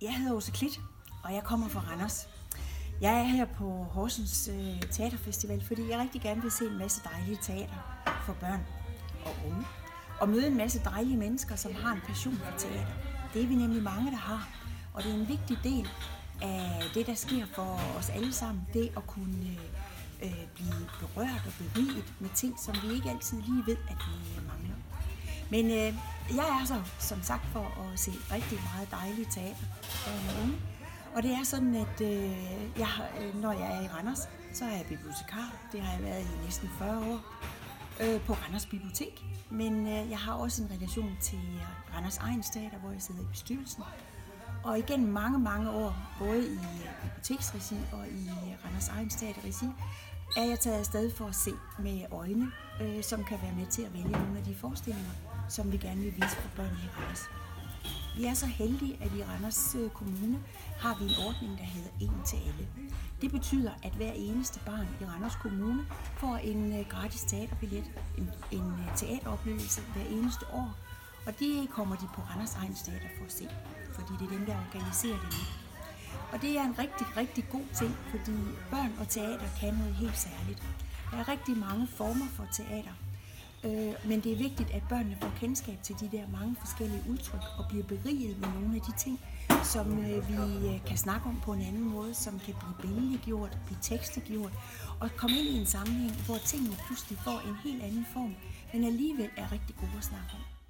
Jeg hedder Åse Klit, og jeg kommer fra Randers. Jeg er her på Horsens øh, Teaterfestival, fordi jeg rigtig gerne vil se en masse dejlige teater for børn og unge. Og møde en masse dejlige mennesker, som har en passion for teater. Det er vi nemlig mange, der har. Og det er en vigtig del af det, der sker for os alle sammen. Det at kunne øh, øh blive berørt og beriget med ting, som vi ikke altid lige ved, at vi mangler. Men øh, jeg er så som sagt for at se rigtig meget dejligt teater øh, for unge. Og det er sådan, at øh, jeg, øh, når jeg er i Randers, så er jeg bibliotekar. Det har jeg været i næsten 40 år øh, på Randers Bibliotek. Men øh, jeg har også en relation til Randers Egen Teater, hvor jeg sidder i bestyrelsen. Og igen mange, mange år, både i biblioteksregi og i Randers Egen Teater-regi, er jeg taget afsted for at se med øjne, øh, som kan være med til at vælge nogle af de forestillinger, som vi gerne vil vise for børn i Randers. Vi er så heldige, at i Randers øh, Kommune har vi en ordning, der hedder En til alle. Det betyder, at hver eneste barn i Randers Kommune får en øh, gratis teaterbillet, en, en øh, teateroplevelse hver eneste år. Og det kommer de på Randers Egen Teater for at se, fordi det er dem, der organiserer det nu. Og det er en rigtig, rigtig god ting, fordi børn og teater kan noget helt særligt. Der er rigtig mange former for teater, Øh, men det er vigtigt, at børnene får kendskab til de der mange forskellige udtryk og bliver beriget med nogle af de ting, som øh, vi øh, kan snakke om på en anden måde, som kan blive billedliggjort, blive tekstegjort og komme ind i en sammenhæng, hvor tingene pludselig får en helt anden form, men alligevel er rigtig gode at snakke om.